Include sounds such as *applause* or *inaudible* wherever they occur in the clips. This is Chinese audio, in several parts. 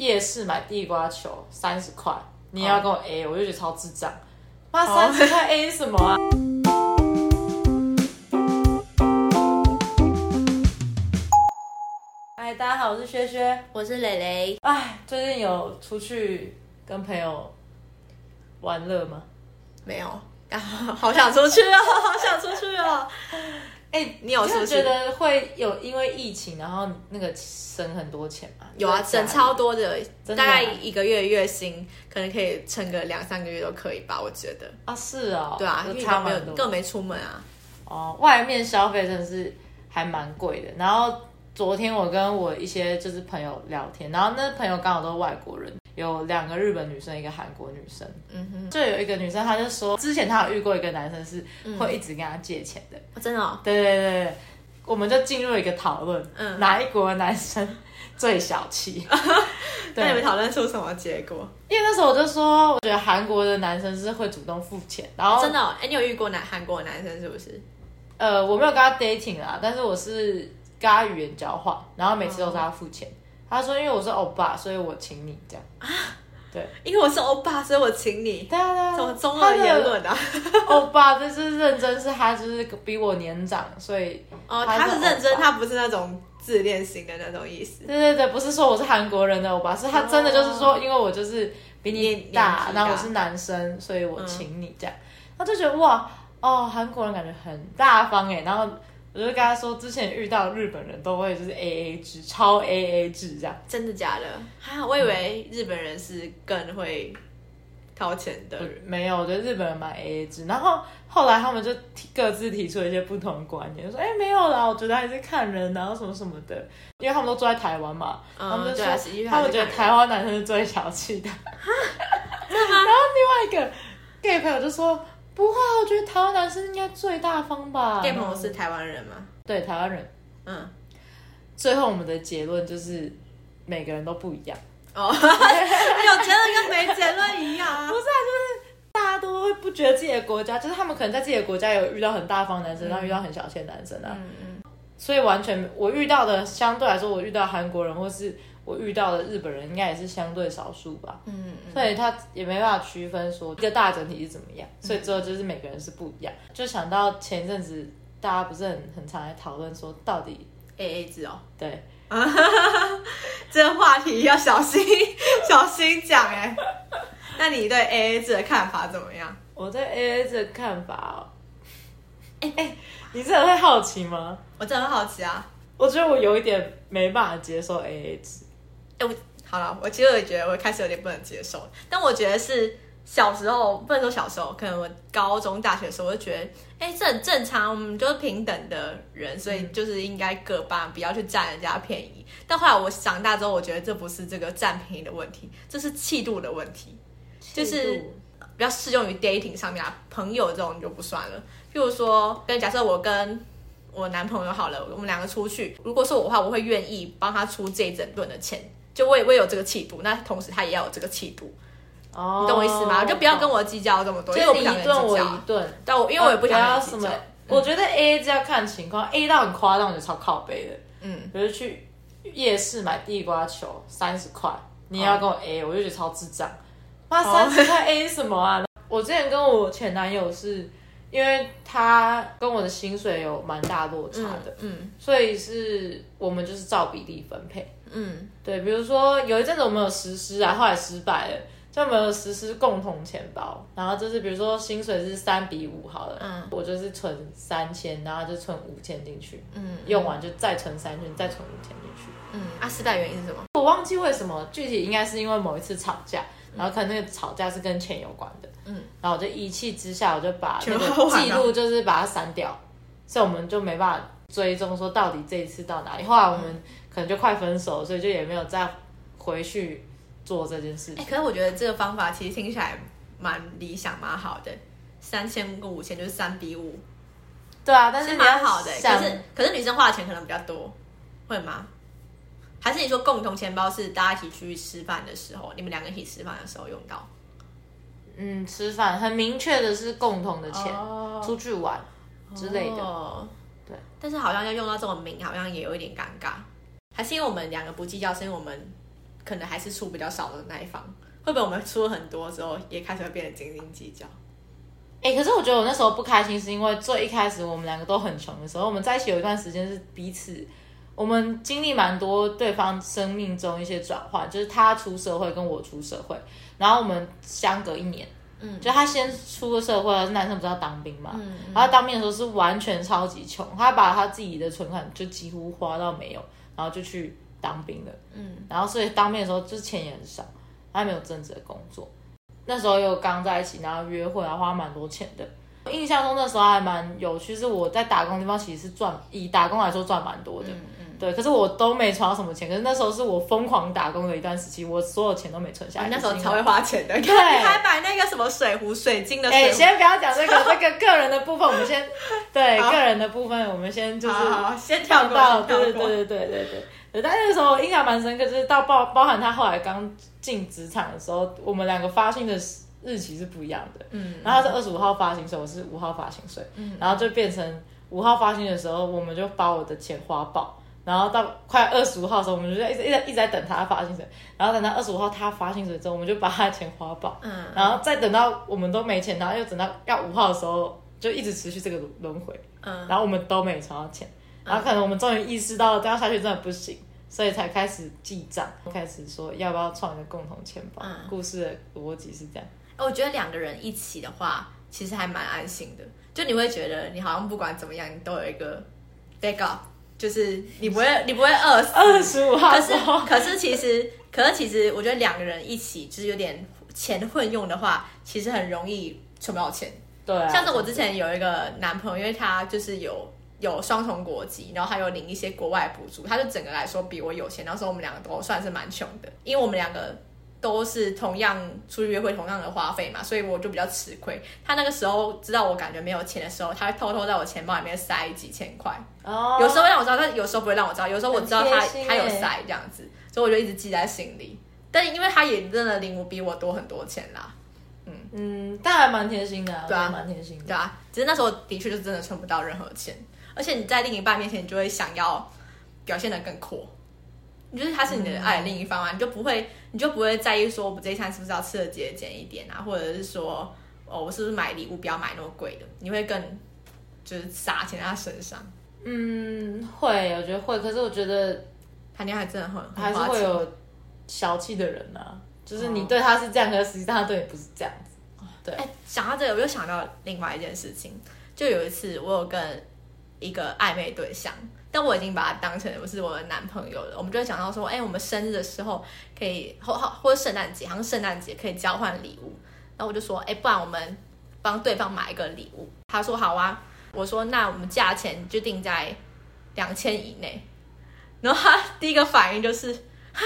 夜市买地瓜球三十块，你要跟我 A，、我就觉得超智障。妈，三十块 A 什么啊？嗨，大家好，我是薛薛。我是蕾蕾，哎，最近有出去跟朋友玩乐吗？没有，啊，好想出去哦，好想出去哦。哎、你有是不是觉得会有因为疫情，然后那个省很多钱吗？有啊，省超多的，的大概啊一个月月薪可能可以撑个两三个月都可以吧，我觉得。啊，是哦，对啊，因就为都没有差蛮多根本没出门啊。哦，外面消费真的是还蛮贵的。然后昨天我跟我一些就是朋友聊天，然后那朋友刚好都是外国人，有两个日本女生，一个韩国女生。嗯哼，就有一个女生，她就说之前她有遇过一个男生是嗯会一直跟她借钱的。哦真的哦，对对对对，我们就进入了一个讨论，嗯哪一国的男生最小气？*laughs* 那你们对，讨论出什么结果？因为那时候我就说，我觉得韩国的男生是会主动付钱，然后真的哦，哎，你有遇过男韩国的男生是不是？呃，我没有跟他 dating 啦，但是我是跟他语言交换，然后每次都是他付钱。他说因为我是欧巴，所以我请你这样啊。对。因为我是欧巴，所以我请你。对啊对啊，什么中二言论啊？*laughs* 欧巴这是认真，是他就是比我年长，所以哦，他是认真，他不是那种自恋型的那种意思。对对对，不是说我是韩国人的欧巴，是他真的就是说，因为我就是比你大然后我是男生，所以我请你这样。他就觉得哇哦，韩国人感觉很大方哎，然后我就跟他说，之前遇到日本人都会就是 A A 制，超 A A 制这样。真的假的？哈，我以为日本人是更会掏钱的人。没有，我觉得日本人蛮 A A 制，然后后来他们就各自提出了一些不同的观点，就说哎、没有啦，我觉得还是看人，然后什么什么的，因为他们都住在台湾嘛，他们就说、对啊实际上他们觉得台湾男生是最小气的，*laughs* 然后另外一个 gay 朋友就说不会啊，我觉得台湾男生应该最大方吧 gay 朋友是台湾人吗？对台湾人，嗯，最后我们的结论就是每个人都不一样。哦，*laughs* 有结论跟没结论一样啊 *laughs* 不。是啊，就是大家都会不觉得自己的国家，就是他们可能在自己的国家有遇到很大方的男生，然后遇到很小气的男生啊，嗯嗯，所以完全我遇到的相对来说，我遇到韩国人或是我遇到的日本人，应该也是相对少数吧。嗯所以他也没办法区分说一个大整体是怎么样，所以之后就是每个人是不一样。就想到前一阵子大家不是很很常来讨论说，到底 A A 制哦，对 *laughs* 这个话题要小心小心讲哎。那你对 A A 制的看法怎么样？我对 A A 制的看法哦，哎、哎、你真的会好奇吗？我真的很好奇啊。我觉得我有一点没办法接受 A A 制。哎、我好了，我其实我也觉得我开始有点不能接受，但我觉得是小时候，不能说小时候，可能我高中、大学的时候，我就觉得，哎、这很正常，我们就是平等的人，所以就是应该各半，不要去占人家便宜。但后来我长大之后，我觉得这不是这个占便宜的问题，这是气度的问题，就是比较适用于 dating 上面啊，朋友这种就不算了。譬如说，跟假设我跟我男朋友好了，我们两个出去，如果是我的话，我会愿意帮他出这一整顿的钱，就我也我也有这个气度，那同时他也要有这个气度，哦你懂我意思吗？就不要跟我计较这么多，因为就你我不想跟一顿我人计较一。顿，但我因为我也不想要想什么跟人计较。。我觉得 A 制要看情况，A 到很夸张，我觉得超靠背的。嗯，比如去夜市买地瓜球三十块，你要跟我 A，、我就觉得超智障。妈，哦三十块 A 什么啊？*laughs* 我之前跟我前男友是，因为他跟我的薪水有蛮大落差的，嗯所以是我们就是照比例分配。嗯。对，比如说有一阵子我们有实施啊，后来失败了，就我们有实施共同钱包，然后就是比如说薪水是三比五好了，嗯。我就是存三千，然后就存五千进去，嗯用完就再存三千，再存五千进去。嗯，啊，失败原因是什么？我忘记为什么，具体应该是因为某一次吵架，然后可能那个吵架是跟钱有关的，嗯，然后我就一气之下，我就把那个记录就是把它删掉，所以我们就没办法追踪说到底这一次到哪里。后来我们可能就快分手，所以就也没有再回去做这件事哎、情。可是我觉得这个方法其实听起来蛮理想、蛮好的。三千跟五千就是三比五，对啊，但是蛮好的、想可是可是女生花的钱可能比较多，会吗？还是你说共同钱包是大家一起去吃饭的时候，你们两个一起吃饭的时候用到？嗯，吃饭很明确的是共同的钱，哦出去玩之类的。但是好像要用到这种名，好像也有一点尴尬。还是因为我们两个不计较，是因为我们可能还是出比较少的那一方？会不会我们出了很多之后，也开始会变得斤斤计较？哎、可是我觉得我那时候不开心，是因为最一开始我们两个都很穷的时候，我们在一起有一段时间是彼此，我们经历蛮多对方生命中一些转换，就是他出社会跟我出社会，然后我们相隔一年，嗯，就他先出了社会，男生不是要当兵嘛，嗯，然后当兵的时候是完全超级穷，他把他自己的存款就几乎花到没有，然后就去当兵了，嗯，然后所以当兵的时候就是钱也很少，他没有正职的工作。那时候又刚在一起，然后约会啊，花蛮多钱的。印象中那时候还蛮有趣，是我在打工的地方其实是赚，以打工来说赚蛮多的。对，可是我都没存到什么钱。可是那时候是我疯狂打工的一段时期，我所有钱都没存下来。那时候才会花钱的，对，还买那个什么水壶、水晶的。哎，先不要讲这个，*laughs* 这个个人的部分，我们先对个人的部分，我们先就是先跳到，对对对对对对对。但那个时候印象蛮深刻，就是到包包含他后来刚。进职场的时候，我们两个发薪的日期是不一样的。嗯，然后他是二十五号发薪水，我是五号发薪水。嗯，然后就变成五号发薪的时候，我们就把我的钱花爆。然后到快二十五号的时候，我们就一直一直一直在等他发薪水。然后等到二十五号他发薪水之后，我们就把他的钱花爆。嗯，然后再等到我们都没钱，然后又等到要五号的时候，就一直持续这个轮回。嗯，然后我们都没存到钱。然后可能我们终于意识到这样下去真的不行。所以才开始记账，开始说要不要创一个共同钱包。故事的逻辑是这样。我觉得两个人一起的话，其实还蛮安心的。就你会觉得你好像不管怎么样，你都有一个 backup，就是你不会你不会饿死。二十五号。可是可是其实可是其实我觉得两个人一起就是有点钱混用的话，其实很容易存不到钱。对。像是我之前有一个男朋友，因为他就是有。有双重国籍，然后还有领一些国外补助，他就整个来说比我有钱。那时候我们两个都算是蛮穷的，因为我们两个都是同样出去约会同样的花费嘛，所以我就比较吃亏。他那个时候知道我感觉没有钱的时候，他会偷偷在我钱包里面塞几千块。哦。有时候让我知道，但有时候不会让我知道。有时候我知道他他有塞这样子，所以我就一直记在心里。但因为他也真的领我比我多很多钱啦。嗯嗯，但还蛮贴心的，对啊，蛮贴心的，对啊。只是那时候的确就真的存不到任何钱。而且你在另一半面前，你就会想要表现的更阔，你就是他是你的爱另一方啊，你就不会，你就不会在意说，我这一餐是不是要吃的节俭一点啊，或者是说，哦，我是不是买礼物不要买那么贵的，你会更就是撒钱在他身上。嗯，会，我觉得会，可是我觉得谈恋爱真的很还是会有小气的人啊，就是你对他是这样，可是实际上他对你不是这样子。对，哎，想到这个，我又想到另外一件事情，就有一次我有跟。一个暧昧对象，但我已经把他当成不是我的男朋友了。我们就会讲到说，哎，我们生日的时候可以或或者圣诞节，好像圣诞节可以交换礼物。然后我就说，哎，不然我们帮对方买一个礼物。他说好啊。我说那我们价钱就定在两千以内。然后他第一个反应就是啊，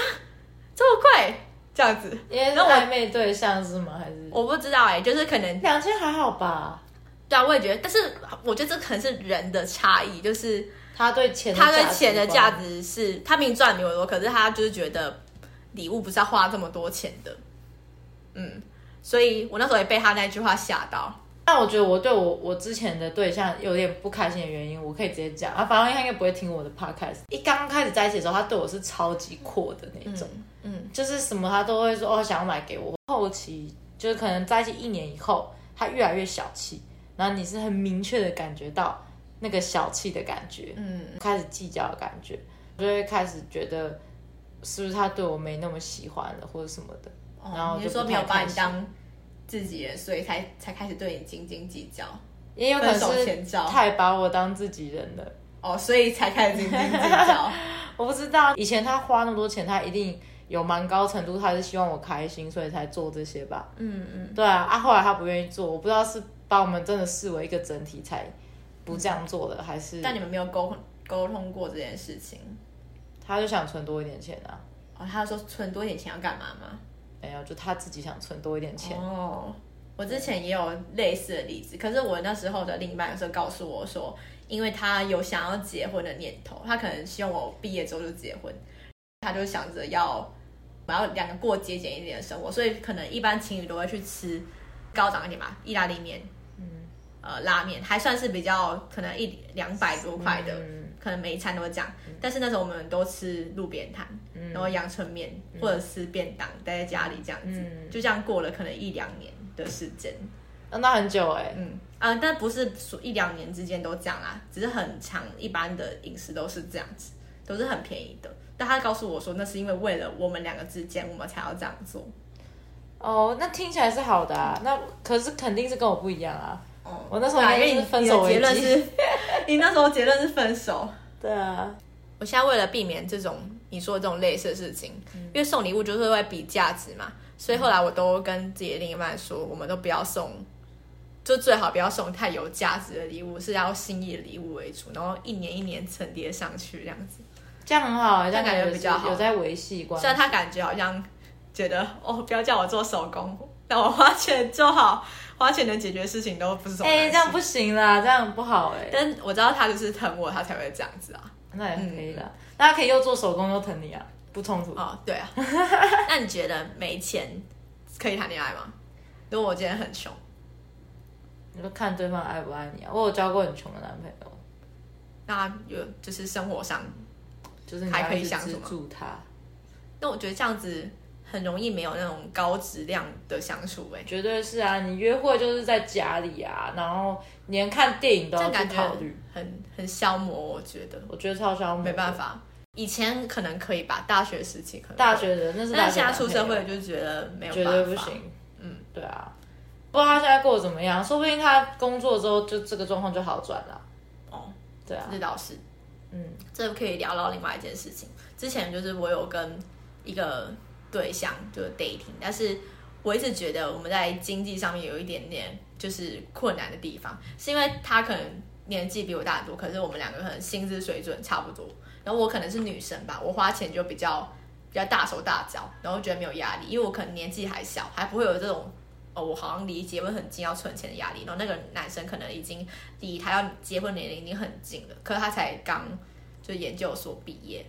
这么贵，这样子。因为暧昧对象是吗？还是我不知道哎，就是可能两千还好吧。对啊，我也觉得，但是我觉得这可能是人的差异，就是他对钱，他对钱的价值是，他明明赚比我多，可是他就是觉得礼物不是要花这么多钱的，嗯，所以我那时候也被他那句话吓到。但我觉得我对我我之前的对象有点不开心的原因，我可以直接讲啊，反正他应该不会听我的 podcast。一刚开始在一起的时候，他对我是超级阔的那种，嗯，就是什么他都会说哦，想要买给我。后期就是可能在一起一年以后，他越来越小气。然后你是很明确的感觉到那个小气的感觉，嗯，开始计较的感觉，就会开始觉得是不是他对我没那么喜欢了或者什么的，然后就说没有把你当自己人，所以才才开始对你斤斤计较，也有可能是太把我当自己人了，哦，所以才开始斤斤计较。*laughs* 我不知道以前他花那么多钱，他一定有蛮高程度，他是希望我开心，所以才做这些吧。嗯嗯，对啊，啊后来他不愿意做，我不知道是。把我们真的视为一个整体才不这样做的，还是？但你们没有沟沟通过这件事情。他就想存多一点钱啊。哦，他说存多一点钱要干嘛吗？没有，就他自己想存多一点钱。哦，我之前也有类似的例子，可是我那时候的另一半有时候告诉我说，因为他有想要结婚的念头，他可能希望我毕业之后就结婚，他就想着要我要两个过节俭一点的生活，所以可能一般情侣都会去吃高档一点吧，意大利面。呃，拉面还算是比较可能一两百多块的，可能每一餐都会这样。但是那时候我们都吃路边摊，然后阳春面、或者是便当，待在家里这样子，嗯就这样过了可能一两年的时间。啊那很久哎、嗯啊，但不是说一两年之间都这样啦，只是很长，一般的饮食都是这样子，都是很便宜的。但他告诉我说，那是因为为了我们两个之间，我们才要这样做。哦，那听起来是好的啊，那可是肯定是跟我不一样啊。哦我那时候对啊因为应该是分手危机的结论是，*laughs* 你那时候结论是分手。对啊，我现在为了避免这种你说的这种类似的事情，因为送礼物就是会比价值嘛，所以后来我都跟自己的另一半说，我们都不要送，就最好不要送太有价值的礼物，是要心意的礼物为主，然后一年一年层叠上去这样子。这样很好欸，这样感觉觉比较好有在维系关系。虽然他感觉好像觉得哦，不要叫我做手工，让我花钱就好，花钱能解决事情都不是什么哎。这样不行啦，这样不好哎、但我知道他就是疼我，他才会这样子啊。那也可以啦。那他可以又做手工又疼你啊，不冲突。哦，对啊。*laughs* 那你觉得没钱可以谈恋爱吗？如果我今天很穷，你就看对方爱不爱你啊。我有交过很穷的男朋友，那有就是生活上，就是你还可以相处吗助他，那我觉得这样子很容易没有那种高质量的相处、欸，绝对是啊。你约会就是在家里啊，然后连看电影都要去考虑，很很消磨。我觉得我觉得超消磨。没办，法，以前可能可以吧，大学时期可能大学的那是大但是现在出社会就觉得没有绝办法，对不行。嗯，对啊，不知道他现在过得怎么样，说不定他工作之后就这个状况就好转了。哦，对啊，这倒是。嗯，这可以聊到另外一件事情。之前就是我有跟一个对象就 dating，但是我一直觉得我们在经济上面有一点点就是困难的地方，是因为他可能年纪比我大很多，可是我们两个可能薪资水准差不多。然后我可能是女生吧，我花钱就比较比较大手大脚，然后觉得没有压力，因为我可能年纪还小，还不会有这种。哦，我好像离结婚很近，要存钱的压力。然后那个男生可能已经离他要结婚年龄已经很近了，可是他才刚就研究所毕业，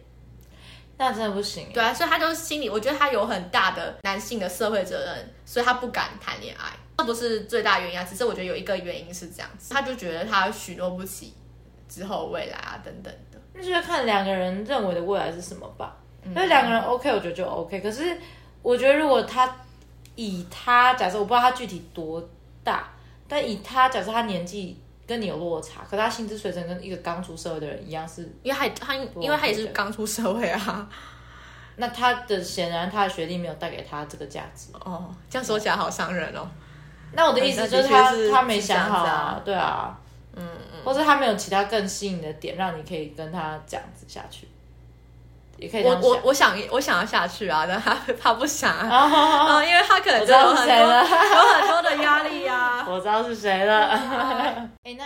那真的不行。对啊，所以他就是心里，我觉得他有很大的男性的社会责任，所以他不敢谈恋爱。这不是最大原因啊，只是我觉得有一个原因是这样子，他就觉得他许诺不起之后未来啊等等的。那就是看两个人认为的未来是什么吧。嗯因为两个人 OK，我觉得就 OK。可是我觉得如果他以他假设我不知道他具体多大，但以他假设他年纪跟你有落差，可他薪资水准跟一个刚出社会的人一样是，因为他他因为他也是刚出社会啊。那他的显然他的学历没有带给他这个价值。哦，这样说起来好伤人哦。那我的意思就是他他没想好啊，对啊，嗯嗯，或者他没有其他更吸引的点，让你可以跟他这样子下去，也可以这我。我我想我想要下去啊，但他 *laughs* 他不想啊，因为他可能我知道谁了有很多的压力啊。*laughs* 我知道是谁了。*laughs* 哎、那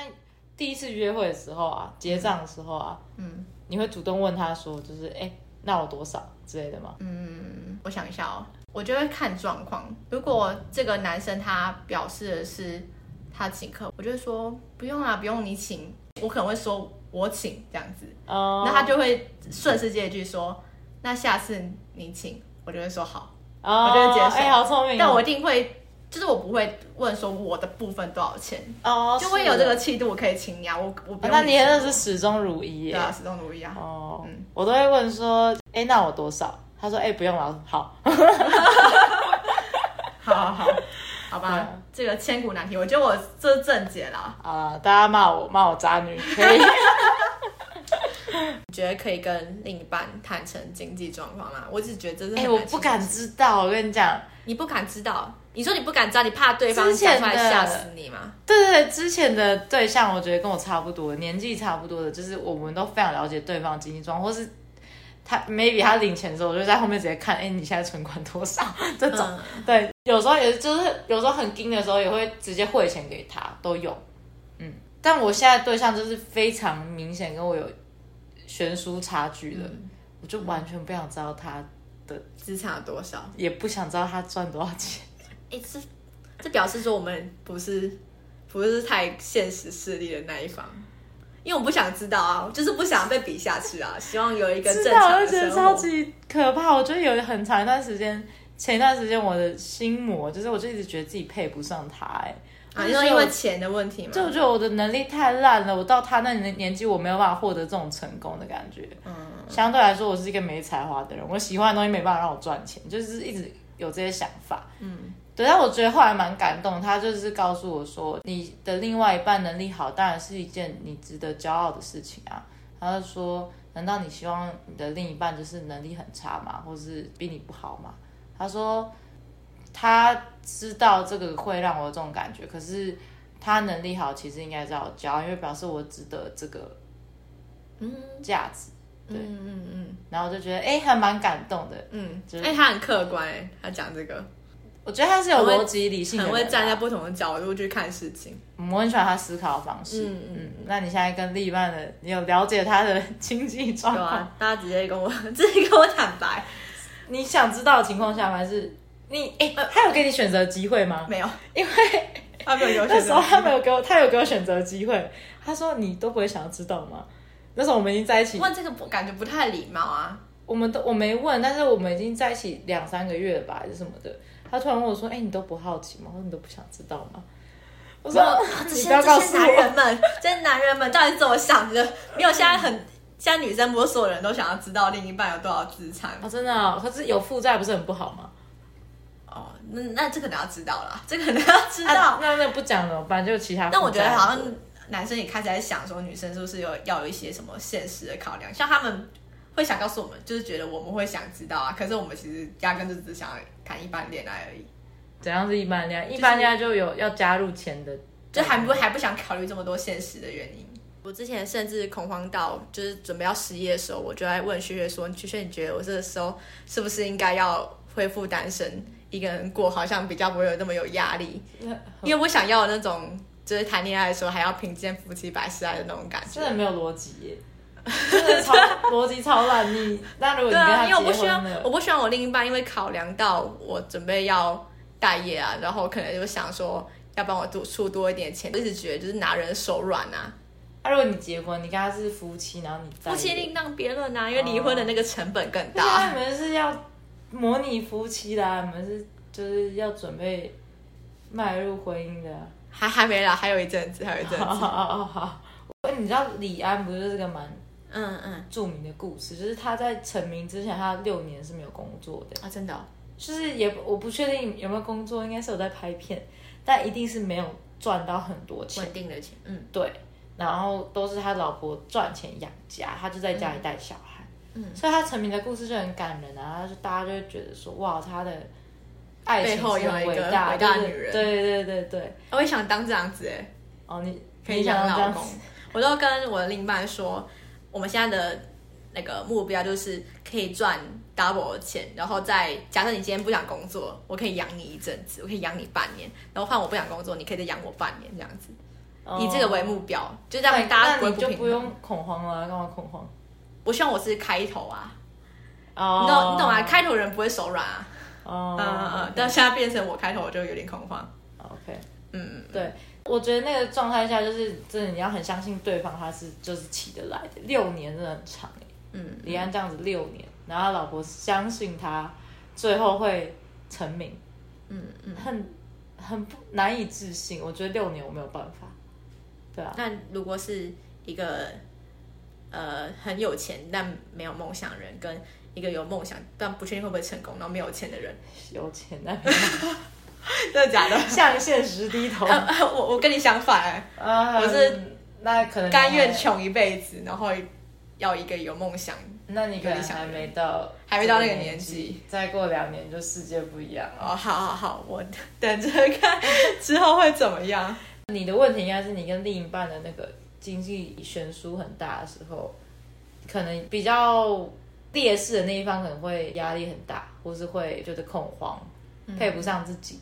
第一次约会的时候啊，结账的时候啊，嗯你会主动问他说，就是哎、那我多少之类的吗？嗯，我想一下哦，我就会看状况。如果这个男生他表示的是他请客，我就会说不用啊，不用你请，我可能会说我请这样子，哦、那他就会顺势接一句说，那下次你请，我就会说好，哦，我就会接受哎、好聪明哦、但我一定会。就是我不会问说我的部分多少钱，哦，就会有这个气度，我可以请你啊，我我不啊那你请真的是始终如一耶。对啊，始终如一啊。哦，嗯我都会问说，哎、那我多少？他说，哎、不用了，好。好 *laughs* 好好，好吧这个千古难题，我觉得我这是正解啦。啊，大家骂我骂我渣女，可以。*laughs* 你觉得可以跟另一半坦诚经济状况吗？我只是觉得这是哎、很我不敢知道，我跟你讲，你不敢知道，你说你不敢知道，你怕对方讲出来吓死你吗？对对对，之前的对象我觉得跟我差不多，年纪差不多的，就是我们都非常了解对方的经济状况，或是他 maybe 他领钱的时候，我就在后面直接看，哎、你现在存款多少？*laughs* 这种、嗯对，有时候也就是有时候很盯的时候，也会直接汇钱给他，都有。嗯，但我现在对象就是非常明显跟我有悬殊差距的，嗯我就完全不想知道他的，资产有多少？也不想知道他赚多少钱。哎、这这表示说我们不是不是太现实势力的那一方，因为我不想知道啊，就是不想被比下去啊，希望有一个正知道，常的我就觉得。超级可怕。我觉得有很长一段时间，前一段时间我的心魔就是，我就一直觉得自己配不上他、哎，啊，你说因为钱的问题吗？就我觉得我的能力太烂了，我到他那年年纪，我没有办法获得这种成功的感觉。嗯，相对来说，我是一个没才华的人，我喜欢的东西没办法让我赚钱，就是一直有这些想法。嗯，对，但我觉得后来蛮感动，他就是告诉我说，你的另外一半能力好，当然是一件你值得骄傲的事情啊。他就说，难道你希望你的另一半就是能力很差吗，或是比你不好吗？他说。他知道这个会让我有这种感觉，可是他能力好，其实应该是要教，因为表示我值得这个嗯价值，对，嗯嗯嗯，然后我就觉得哎，还蛮感动的，嗯，哎，他很客观，哎，他讲这个，我觉得他是有逻辑理性，很会站在不同的角度去看事情，我很喜欢他思考的方式，嗯嗯，那你现在跟另一半的，你有了解他的经济状况？大家直接跟我 *laughs* 直接跟我坦白，你想知道的情况下还是？你哎，他有给你选择机会吗？没有，因为 *laughs* 他没有那时候他没有给我，他有给我选择机会。他说你都不会想要知道吗？那时候我们已经在一起，问这个不感觉不太礼貌啊。我们都我没问，但是我们已经在一起两三个月了吧，还是什么的。他突然问我说：“哎，你都不好奇吗？或者你都不想知道吗？”我说：“你不要告诉男人们，这些男人们到底是怎么想的？没有，现在很现在女生不是所有人都想要知道另一半有多少资产啊？真的，可是有负债不是很不好吗？”哦，那那这可能要知道了，这可能要知道。那那不讲了，反正就其他。但我觉得好像男生也开始在想说，女生是不是有要有一些什么现实的考量？像他们会想告诉我们，就是觉得我们会想知道啊。可是我们其实压根就只想谈一般恋爱而已。怎样是一般恋爱？一般恋爱就有要加入钱的，就还不还不想考虑这么多现实的原因。我之前甚至恐慌到，就是准备要失业的时候，我就在问学学说：“学学，你觉得我这个时候是不是应该要恢复单身？”一个人过好像比较不会有那么有压力，*laughs* 因为我想要那种 *laughs* 就是谈恋爱的时候还要贫贱夫妻百事哀的那种感觉，真的没有逻辑耶，*laughs* 真的超逻辑超烂。你那如果你跟他因为我不希望我不希望我另一半因为考量到我准备要待业啊，然后可能就想说要帮我多出多一点钱，一直觉得就是拿人手软啊。那如果你结婚，你跟他是夫妻，然后你夫妻另当别论啊，因为离婚的那个成本更大。你们是要。模拟夫妻啦，你们是就是要准备迈入婚姻的，还还没啦，还有一阵子，还有一阵子。好，好，*laughs* 你知道李安不是这个蛮嗯嗯。著名的故事，就是他在成名之前，他六年是没有工作的。啊，真的，就是也我不确定有没有工作，应该是有在拍片，但一定是没有赚到很多钱，稳定的钱，嗯，对，然后都是他老婆赚钱养家，他就在家里带小孩。嗯。所以他成名的故事就很感人啊，就大家就会觉得说，哇，他的爱情很伟大，伟大女人，对对对对，我也想当这样子哎，哦，你可以养老公，我都跟我的另一半说，我们现在的那个目标就是可以赚 double 的钱，然后再假设你今天不想工作，我可以养你一阵子，我可以养你半年，然后换我不想工作，你可以再养我半年这样子，以这个为目标，就这样大家就不用恐慌了，干嘛恐慌？我希望我是开头啊，哦你懂你懂啊？开头人不会手软啊，嗯嗯嗯，但现在变成我开头，我就有点恐慌。OK，嗯，对，我觉得那个状态下，就是真的你要很相信对方，他是就是起得来的。六年真的很长哎，嗯，李安这样子六年，然后老婆相信他，最后会成名，嗯嗯，很很不难以置信。我觉得六年我没有办法，对啊。那如果是一个。呃，很有钱但没有梦想人，跟一个有梦想但不确定会不会成功，然后没有钱的人，有钱但 *laughs* 真的假的？*laughs* 向现实低头。我我跟你相反，我是那可能甘愿穷一辈子，然后要一个有梦想。那你可能还没到，还没到那个年纪，再过两年就世界不一样哦。好好好，我等着看之后会怎么样。*laughs* 你的问题应该是你跟另一半的那个。经济悬殊很大的时候，可能比较劣势的那一方可能会压力很大，或是会觉得恐慌，配不上自己。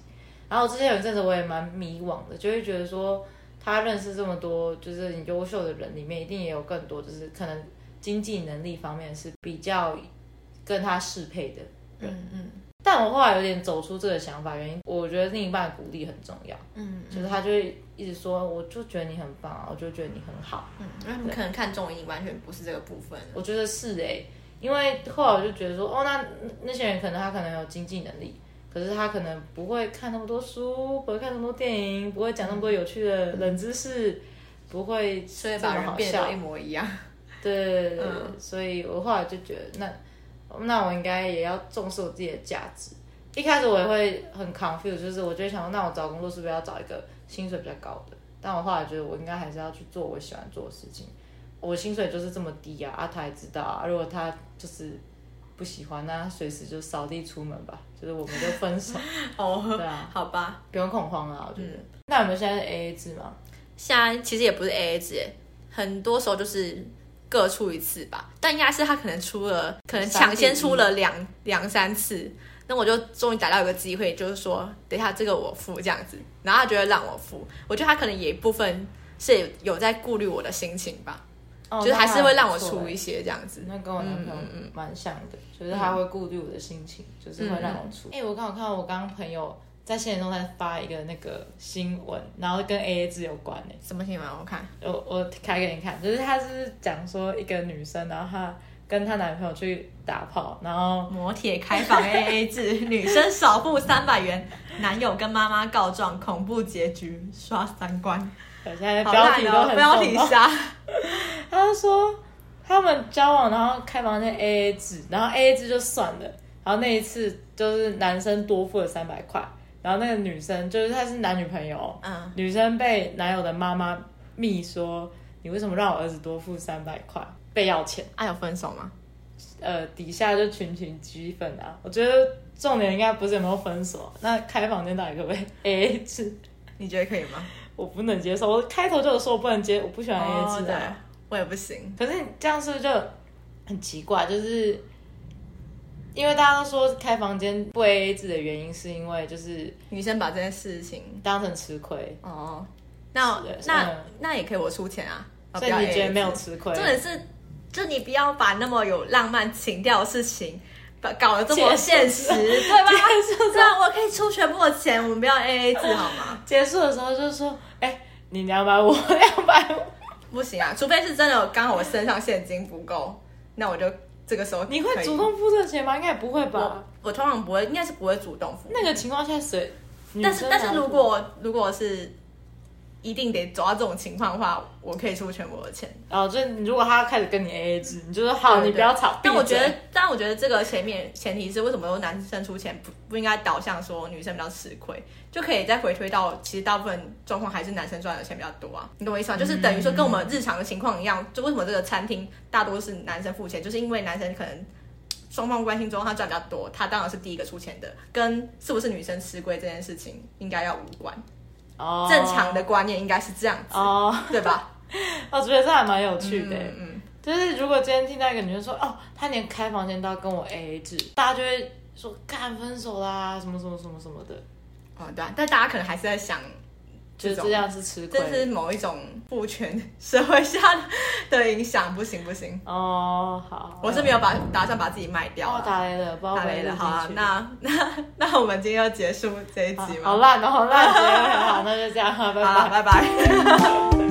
然后之前有一阵子我也蛮迷惘的，就会觉得说，他认识这么多就是很优秀的人，里面一定也有更多就是可能经济能力方面是比较跟他适配的人。嗯嗯。但我后来有点走出这个想法，原因我觉得另一半鼓励很重要。嗯，就是他就会一直说，我就觉得你很棒啊，我就觉得你很好。嗯，他们可能看中你完全不是这个部分。我觉得是哎，因为后来我就觉得说，哦，那那些人可能他可能有经济能力，可是他可能不会看那么多书，不会看那么多电影，不会讲那么多有趣的冷知识，不会所以这么好把人变得一。模一样。对对，所以我后来就觉得，那那我应该也要重视我自己的价值。一开始我也会很 confuse，就是我就会想说，那我找工作是不是要找一个薪水比较高的？但我后来觉得，我应该还是要去做我喜欢做的事情。我薪水就是这么低啊，啊他也知道啊。如果他就是不喜欢，那他随时就扫地出门吧，就是我们就分手。*laughs* 哦，对啊，好吧，不用恐慌啊，我觉得。那我们现在是 A A 制吗？现在其实也不是 A A 制，欸很多时候就是各出一次吧。但应该是他可能出了，可能抢先出了两两三次，那我就终于逮到一个机会，就是说，等一下这个我付这样子，然后他觉得让我付。我觉得他可能也一部分是有在顾虑我的心情吧，哦就是还是会让我出一些这样子。那跟我男朋友蛮像的，就是他会顾虑我的心情，就是会让我出。哎、我刚好看到我刚刚朋友在现实中在发一个那个新闻，然后跟 A A 制有关呢、什么新闻？我看我我开给你看，就是他是讲说一个女生，然后她跟她男朋友去打炮，然后摩铁开放 A A 制，*laughs* 女生少付三百元，男友跟妈妈告状，恐怖结局，刷三观。我现在好标题都很标题杀。*laughs* 他就说他们交往，然后开房间 A A 制，然后 A A 制就算了，然后那一次就是男生多付了三百块，然后那个女生就是她是男女朋友，嗯，女生被男友的妈妈密说你为什么让我儿子多付三百块，被要钱，啊，有分手吗？呃，底下就群群激愤啊，我觉得重点应该不是有没有分手，那开房间到底可不可以 A A 制？你觉得可以吗？我不能接受，我开头就有说我不能接，我不喜欢 A A 制哦对啊。，我也不行。可是你这样是不是就很奇怪？就是因为大家都说开房间不 A A 制的原因，是因为就是女生把这件事情，当成吃亏，哦，那那嗯那也可以我出钱啊。所以你觉得没有吃亏？重点是，就你不要把那么有浪漫情调的事情，把搞得这么现实，对吧？这样我可以出全部的钱，我们不要 A A 制好吗？结束的时候就说：“哎、你两百五，两百五。不行啊，除非是真的刚好我身上现金不够，那我就这个时候”你会主动付这钱吗？应该也不会吧我。我通常不会，应该是不会主动付。那个情况下谁？但是但是如果如果是一定得走到这种情况的话，我可以出全部的钱。哦，就是如果他开始跟你 A A 制，你就说好，对你不要吵。但我觉得，但我觉得这个前面前提是为什么说男生出钱，不不应该导向说女生比较吃亏，就可以再回推到其实大部分状况还是男生赚的钱比较多啊，你懂我意思吗？就是等于说跟我们日常的情况一样，就为什么这个餐厅大多是男生付钱，就是因为男生可能。双方关系中，他赚比较多，他当然是第一个出钱的，跟是不是女生吃亏这件事情应该要无关。哦，正常的观念应该是这样子，哦，对吧？*laughs* 我觉得这还蛮有趣的。嗯嗯，就是如果今天听到一个女生说，哦，她连开房间都要跟我 A A 制，大家就会说干分手啦，什么什么什么什么的，哦对啊，但大家可能还是在想，就是这样是吃亏。这是某一种父权 *laughs* 社会下的影响，不行不行，哦，好，我是没有把打算把自己卖掉哦啊。打雷了，不知道打雷了，好啊啊，，那 *laughs* 那那我们今天要结束这一集吗？好烂哦，好烂，好，那就这样，好拜，拜。拜拜。*laughs*